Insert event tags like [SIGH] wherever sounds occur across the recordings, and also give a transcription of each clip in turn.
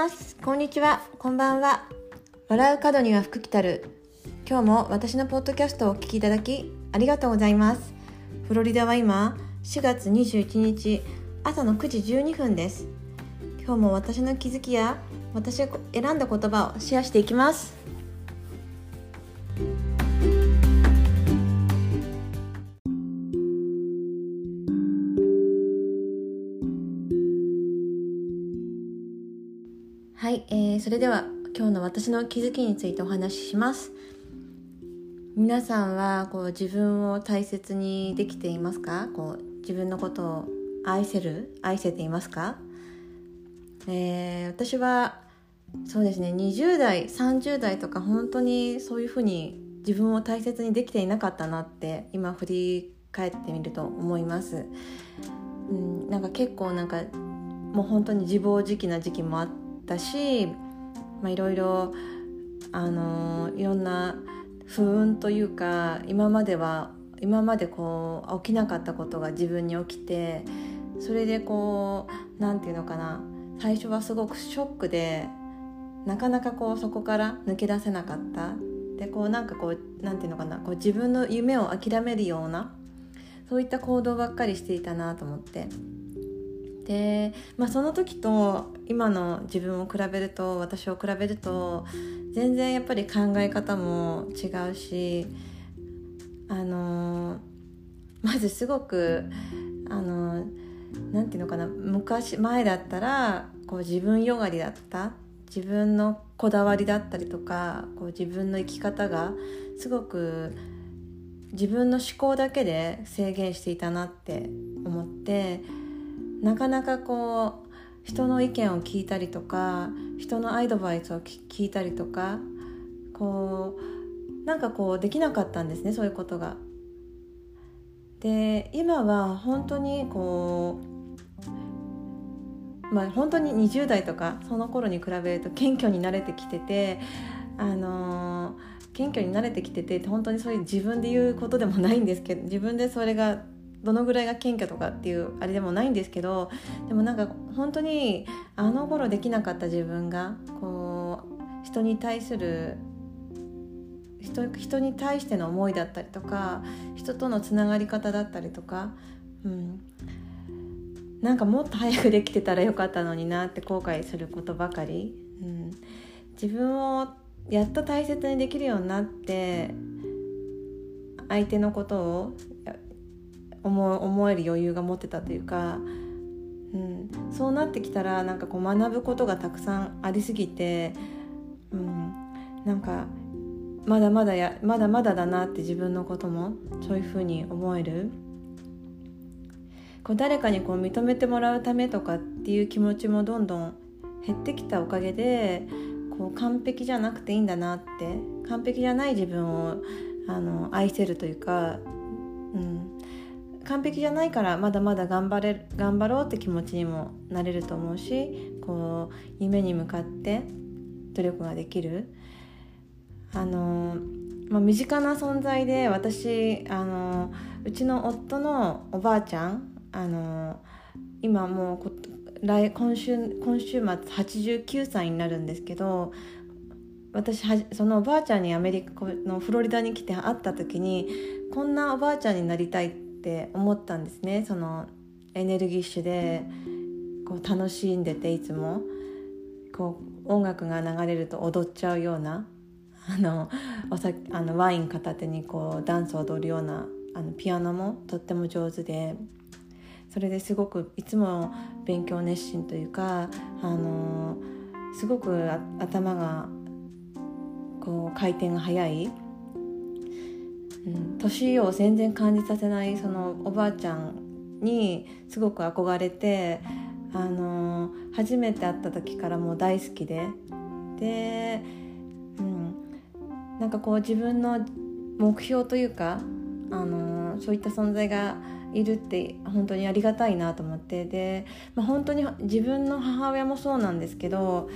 ます。こんにちは。こんばんは。笑う角には福来たる。今日も私のポッドキャストをお聞きいただきありがとうございます。フロリダは今4月21日朝の9時12分です。今日も私の気づきや私が選んだ言葉をシェアしていきます。はい、えー、それでは今日の私の気づきについてお話しします。皆さんはこう自分を大切にできていますか？こう自分のことを愛せる？愛せていますか、えー、私はそうですね20代30代とか本当にそういうふうに自分を大切にできていなかったなって今振り返ってみると思います、うん、なんか結構なんかもう本当に自暴自棄な時期もあってったし、ま、いろいろあのいろんな不運というか今までは今までこう起きなかったことが自分に起きてそれでこう何て言うのかな最初はすごくショックでなかなかこうそこから抜け出せなかった。でこうなんかこう何て言うのかなこう自分の夢を諦めるようなそういった行動ばっかりしていたなと思って。で、まあ、その時と今の自分を比べると私を比べると全然やっぱり考え方も違うしあのまずすごくあのなていうのかな昔前だったらこう自分よがりだった自分のこだわりだったりとかこう自分の生き方がすごく自分の思考だけで制限していたなって思ってなかなかこう人の意見を聞いたりとか人のアドバイスを聞いたりとかこうなんかこうできなかったんですねそういうことが。で今は本当にこうまあ本当に20代とかその頃に比べると謙虚に慣れてきててあの、謙虚に慣れてきてて本当にそういう自分で言うことでもないんですけど自分でそれがどのぐらいが謙虚とかっていうあれでもないんですけどでもなんか本当にあの頃できなかった自分がこう人に対する人人に対しての思いだったりとか人とのつながり方だったりとか、うん、なんかもっと早くできてたらよかったのになって後悔することばかり、うん、自分をやっと大切にできるようになって相手のことを思思える余裕が持ってたというか、うん、そうなってきたらなんかこう学ぶことがたくさんありすぎて、うん、なんかまだまだやまだまだだなって自分のこともそういうふうに思える。こう誰かにこう認めてもらうためとかっていう気持ちもどんどん減ってきたおかげでこう完璧じゃなくていいんだなって完璧じゃない自分をあの愛せるというか、うん、完璧じゃないからまだまだ頑張れ頑張ろうって気持ちにもなれると思うしこう夢に向かって努力ができる。あの、まあ、身近な存在で私あのうちの夫のおばあちゃんあの今もう来今週今週末89歳になるんですけど私はそのおばあちゃんにアメリカのフロリダに来て会った時にこんなおばあちゃんになりたいってって思ったんですね。そのエネルギッシュでこう楽しんでていつも。こう音楽が流れると踊っちゃうようなあのおさあのワイン片手にこうダンスを踊るようなあのピアノもとっても上手でそれですごくいつも勉強熱心というかあのすごく頭がこう回転が速いうん、年を全然感じさせないそのおばあちゃんにすごく憧れて、あの初めて会った時からもう大好きで。で、うん、なんかこう自分の目標というか、あのそういった存在がいるって本当にありがたいなと思って。で、まあ、本当に自分の母親もそうなんですけど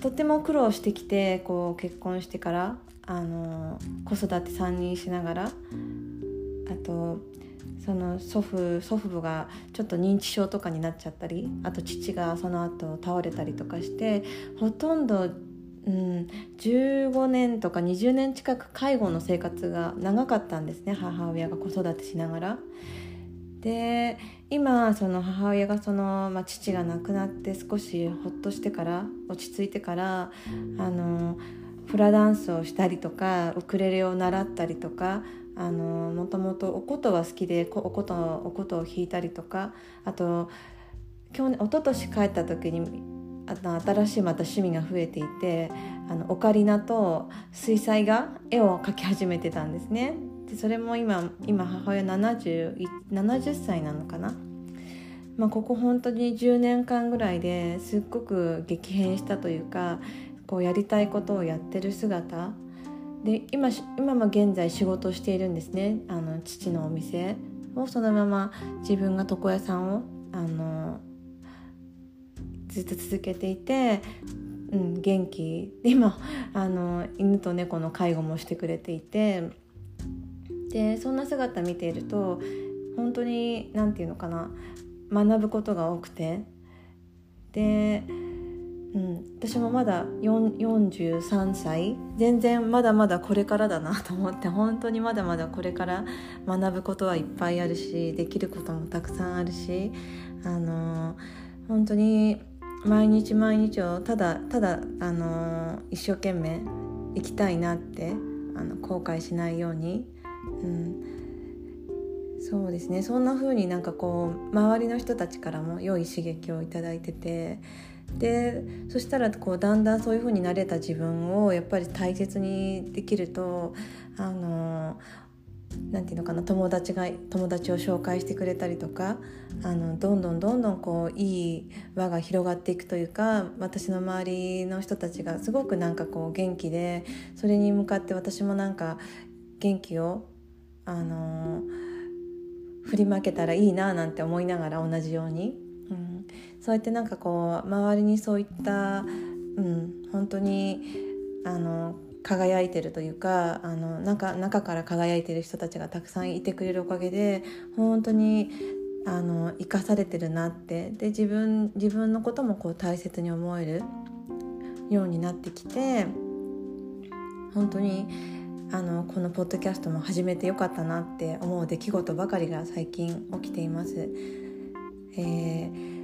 とても苦労してきてこう結婚してから。あの子育て3人しながらあとその祖父祖父母がちょっと認知症とかになっちゃったりあと父がその後倒れたりとかしてほとんど、うん、15年とか20年近く介護の生活が長かったんですね母親が子育てしながら。で今その母親がその、まあ、父が亡くなって少しほっとしてから落ち着いてからあのフラダンスをしたりとかウクレレを習ったりとかあのもともとお琴は好きでお琴お琴を弾いたりとかあと去年一昨年帰った時に新しいまた趣味が増えていてあのオカリナと水彩画絵を描き始めてたんですね。でそれも今今母親 70, 70歳なのかな？まあ、ここ本当に10年間ぐらいですっごく激変したというかこうやりたいことをやってる姿。で今今も現在仕事をしているんですね。あの父のお店。をそのまま自分が床屋さんをあのずっと続けていて、うん、元気。で今あの犬と猫の介護もしてくれていて。でそんな姿見ていると本当に何て言うのかな。学ぶことが多くて。でうん、私もまだ43歳。全然まだまだこれからだなと思って本当にまだまだこれから学ぶことはいっぱいあるしできることもたくさんあるしあの本当に毎日毎日をただただあの一生懸命生きたいなってあの後悔しないように、うん、そうですね。そんな風になんかこう周りの人たちからも良い刺激を頂いててでそしたらこうだんだんそういう風になれた自分をやっぱり大切にできるとあのなんていうのかな友達が友達を紹介してくれたりとかあのどんどんどんどんこういい輪が広がっていくというか私の周りの人たちがすごくなんかこう元気でそれに向かって私もなんか元気をあの振りまけたらいいななんて思いながら同じように、そうやってなんかこう周りにそういった、うん、本当にあの輝いてるというかあの中中から輝いてる人たちがたくさんいてくれるおかげで本当にあの生かされてるなってで自分自分のこともこう大切に思えるようになってきて本当にあのこのポッドキャストも始めてよかったなって思う出来事ばかりが最近起きています。えー、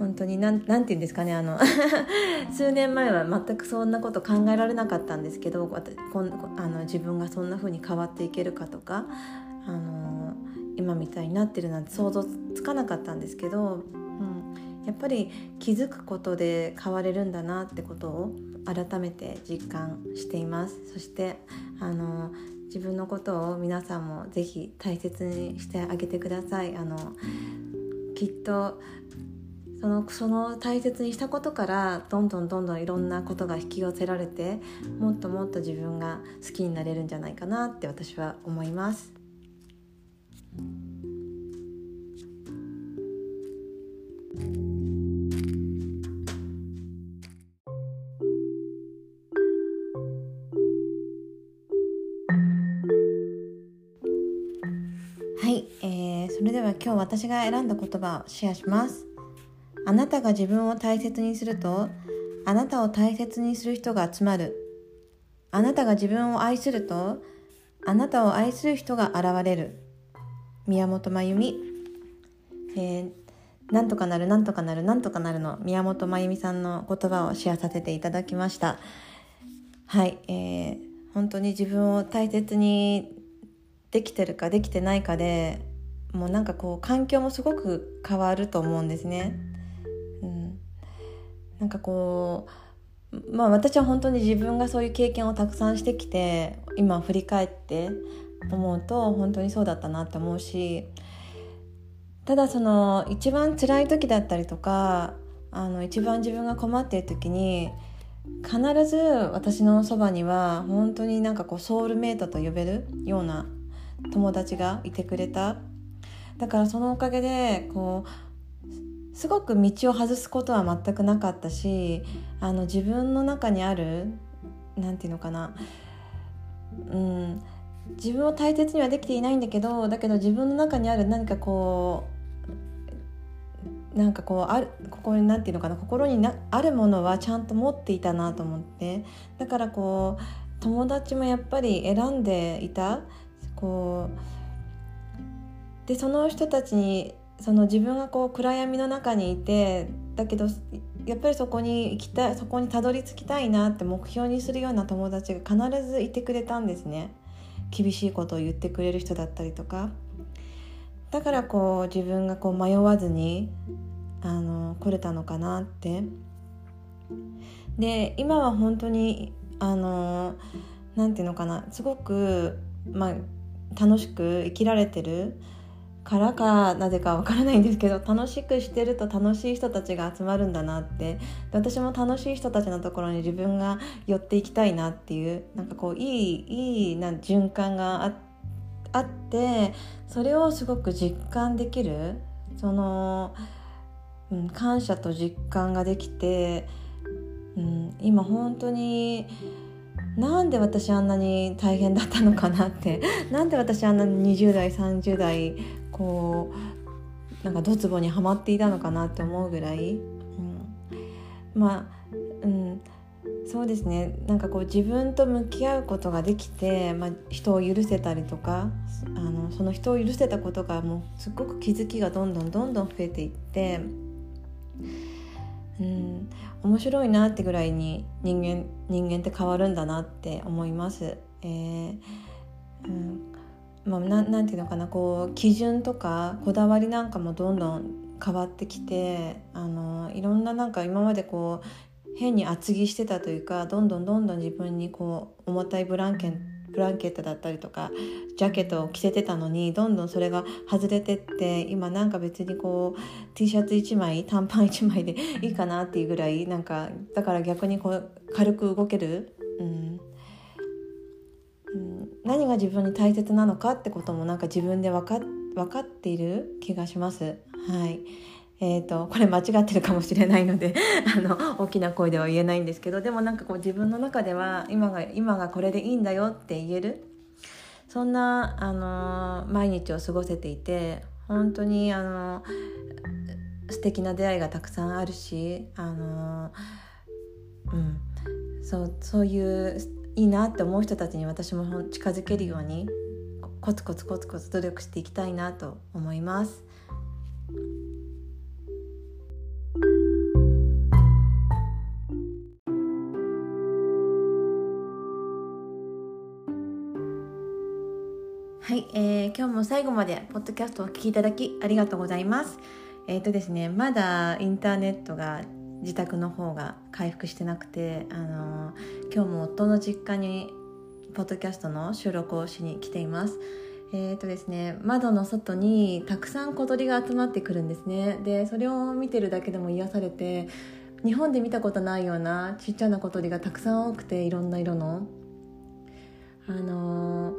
本当に何て言うんですかねあの [LAUGHS] 数年前は全くそんなこと考えられなかったんですけどあの自分がそんな風に変わっていけるかとかあの今みたいになってるなんて想像つかなかったんですけど、うん、やっぱり気づくことで変われるんだなってことを改めて実感しています。そしてあの自分のことを皆さんもぜひ大切にしてあげてください。あのきっとそのその大切にしたことからどんどんどんどんいろんなことが引き寄せられてもっともっと自分が好きになれるんじゃないかなって私は思います。はい、えー、それでは今日私が選んだ言葉をシェアしますあなたが自分を大切にするとあなたを大切にする人が集まる。あなたが自分を愛するとあなたを愛する人が現れる。宮本真由美、えー、なんとかなるなんとかなるなんとかなるの宮本真由美さんの言葉をシェアさせていただきました。はい、えー、本当に自分を大切にできてるかできてないかでもうなんかこう環境もすごく変わると思うんですね。なんかこうまあ私は本当に自分がそういう経験をたくさんしてきて今振り返って思うと本当にそうだったなって思うしただその一番辛い時だったりとかあの一番自分が困っている時に必ず私のそばには本当になんかこうソウルメイトと呼べるような友達がいてくれた。だからそのおかげでこうすごく道を外すことは全くなかったしあの自分の中にある何て言うのかな。うん。自分を大切にはできていないんだけどだけど自分の中にある何かこうなんかこうあるここに何て言うのかな心になあるものはちゃんと持っていたなと思って。だからこう友達もやっぱり選んでいた。こうでその人たちにその自分がこう暗闇の中にいてだけどやっぱりそこに行きたいそこにたどり着きたいなって目標にするような友達が必ずいてくれたんですね。厳しいことを言ってくれる人だったりとか。だからこう自分がこう迷わずにあの来れたのかなって。で今は本当にあのなんていうのかな。すごく、まあ、楽しく生きられてるからかなぜかわからないんですけど楽しくしてると楽しい人たちが集まるんだなって私も楽しい人たちのところに自分が寄っていきたいなっていうなんかこういいいいな循環がああってそれをすごく実感できるその、うん、感謝と実感ができて、うん、今本当に。なんで私あんなに大変だったのかなってなんで私あんなに20代30代こうなんかドツボにはまっていたのかなって思うぐらい、うん、まあうん。そうですね。なんかこう自分と向き合うことができて、まあ、人を許せたりとかあのその人を許せたことがもうすっごく気づきがどんどんどんどん増えていって。うん。面白いなってぐらいに人間人間って変わるんだなって思います。えーうん。まあ、ななんていうのかなこう基準とかこだわりなんかもどんどん変わってきてあのいろんななんか今までこう変に厚着してたというかどんどんどんどん自分にこう重たいブランケンブランケットだったりとかジャケットを着せてたのにどんどんそれが外れてって今なんか別にこう T シャツ1枚短パン1枚でいいかなっていうぐらいなんかだから逆にこう軽く動ける、うん、何が自分に大切なのかってこともなんか自分で分か分かっている気がします。はい。えーと、これ間違ってるかもしれないので [LAUGHS] あの大きな声では言えないんですけどでもなんかこう自分の中では今が今がこれでいいんだよって言える。そんな、あのー、毎日を過ごせていて本当に、あのー、素敵な出会いがたくさんあるし、あのー、うん、そうそういういいなって思う人たちに私も近づけるようにコツコツコツコツ努力していきたいなと思います。はい、えー、今日も最後までポッドキャストをお聞きいただきありがとうございます。えっ、ー、とですね、まだインターネットが自宅の方が回復してなくて、あのー、今日も夫の実家にポッドキャストの収録をしに来ています。えーとですね、窓の外にたくさん小鳥が集まってくるんですね。でそれを見てるだけでも癒されて日本で見たことないようなちっちゃな小鳥がたくさん多くていろんな色の。あのー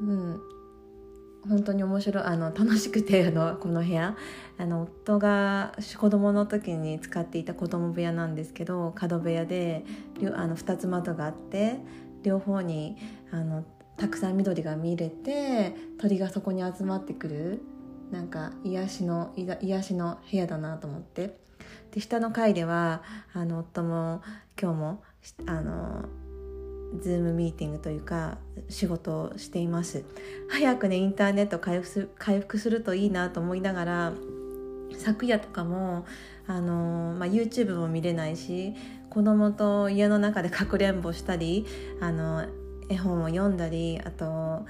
うん。本当に面白いあの楽しくて [LAUGHS] あのこの部屋。あの夫が子供の時に使っていた子供部屋なんですけど角部屋であの2つ窓があって両方にあのたくさん緑が見れて鳥がそこに集まってくるなんか癒しの癒しの部屋だなと思って。で下の階ではあの夫も今日もあのズームミーティングというか仕事をしています。早くねインターネット回復す回復するといいなと思いながら昨夜とかもあの、まあ、YouTube も見れないし子供と家の中でかくれんぼしたりあの絵本を読んだりあと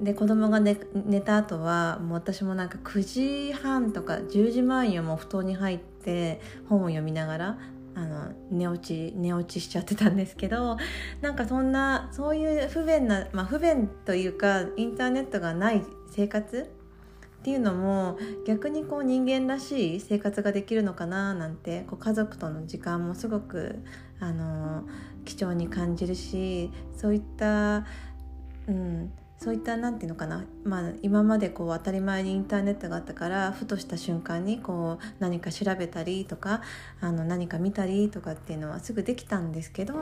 で子供が寝寝た後はもう私もなんか9時半とか10時前にはもう布団に入って本を読みながらあの寝落ち寝落ちしちゃってたんですけどなんかそんなそういう不便な、まあ、不便というかインターネットがない生活っていうのも逆にこう人間らしい生活ができるのかななんてこう家族との時間もすごくあの貴重に感じるしそういった、うん、そういった何て言うのかな、まあ、今までこう当たり前にインターネットがあったからふとした瞬間にこう何か調べたりとかあの何か見たりとかっていうのはすぐできたんですけど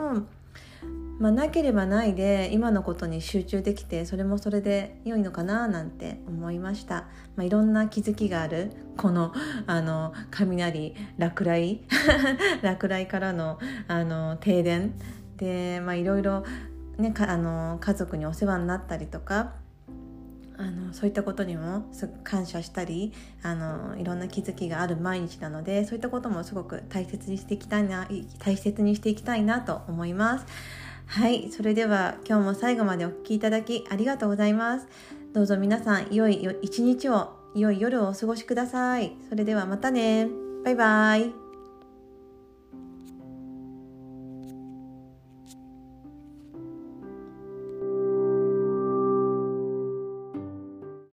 まあ、なければないで今のことに集中できてそれもそれで良いのかななんて思いました、まあ、いろんな気づきがある。このあの雷落雷。[LAUGHS] 落雷からのあの停電。で、まあ、いろいろ、ね、あの家族にお世話になったりとかあのそういったことにも感謝したりあのいろんな気づきがある毎日なのでそういったこともすごく大切にしていきたいな大切にしていきたいなと思います。はい、それでは今日も最後までお聴きいただきありがとうございます。どうぞ皆さん良い一日を良い夜をお過ごしください。それではまたね。バイバイ。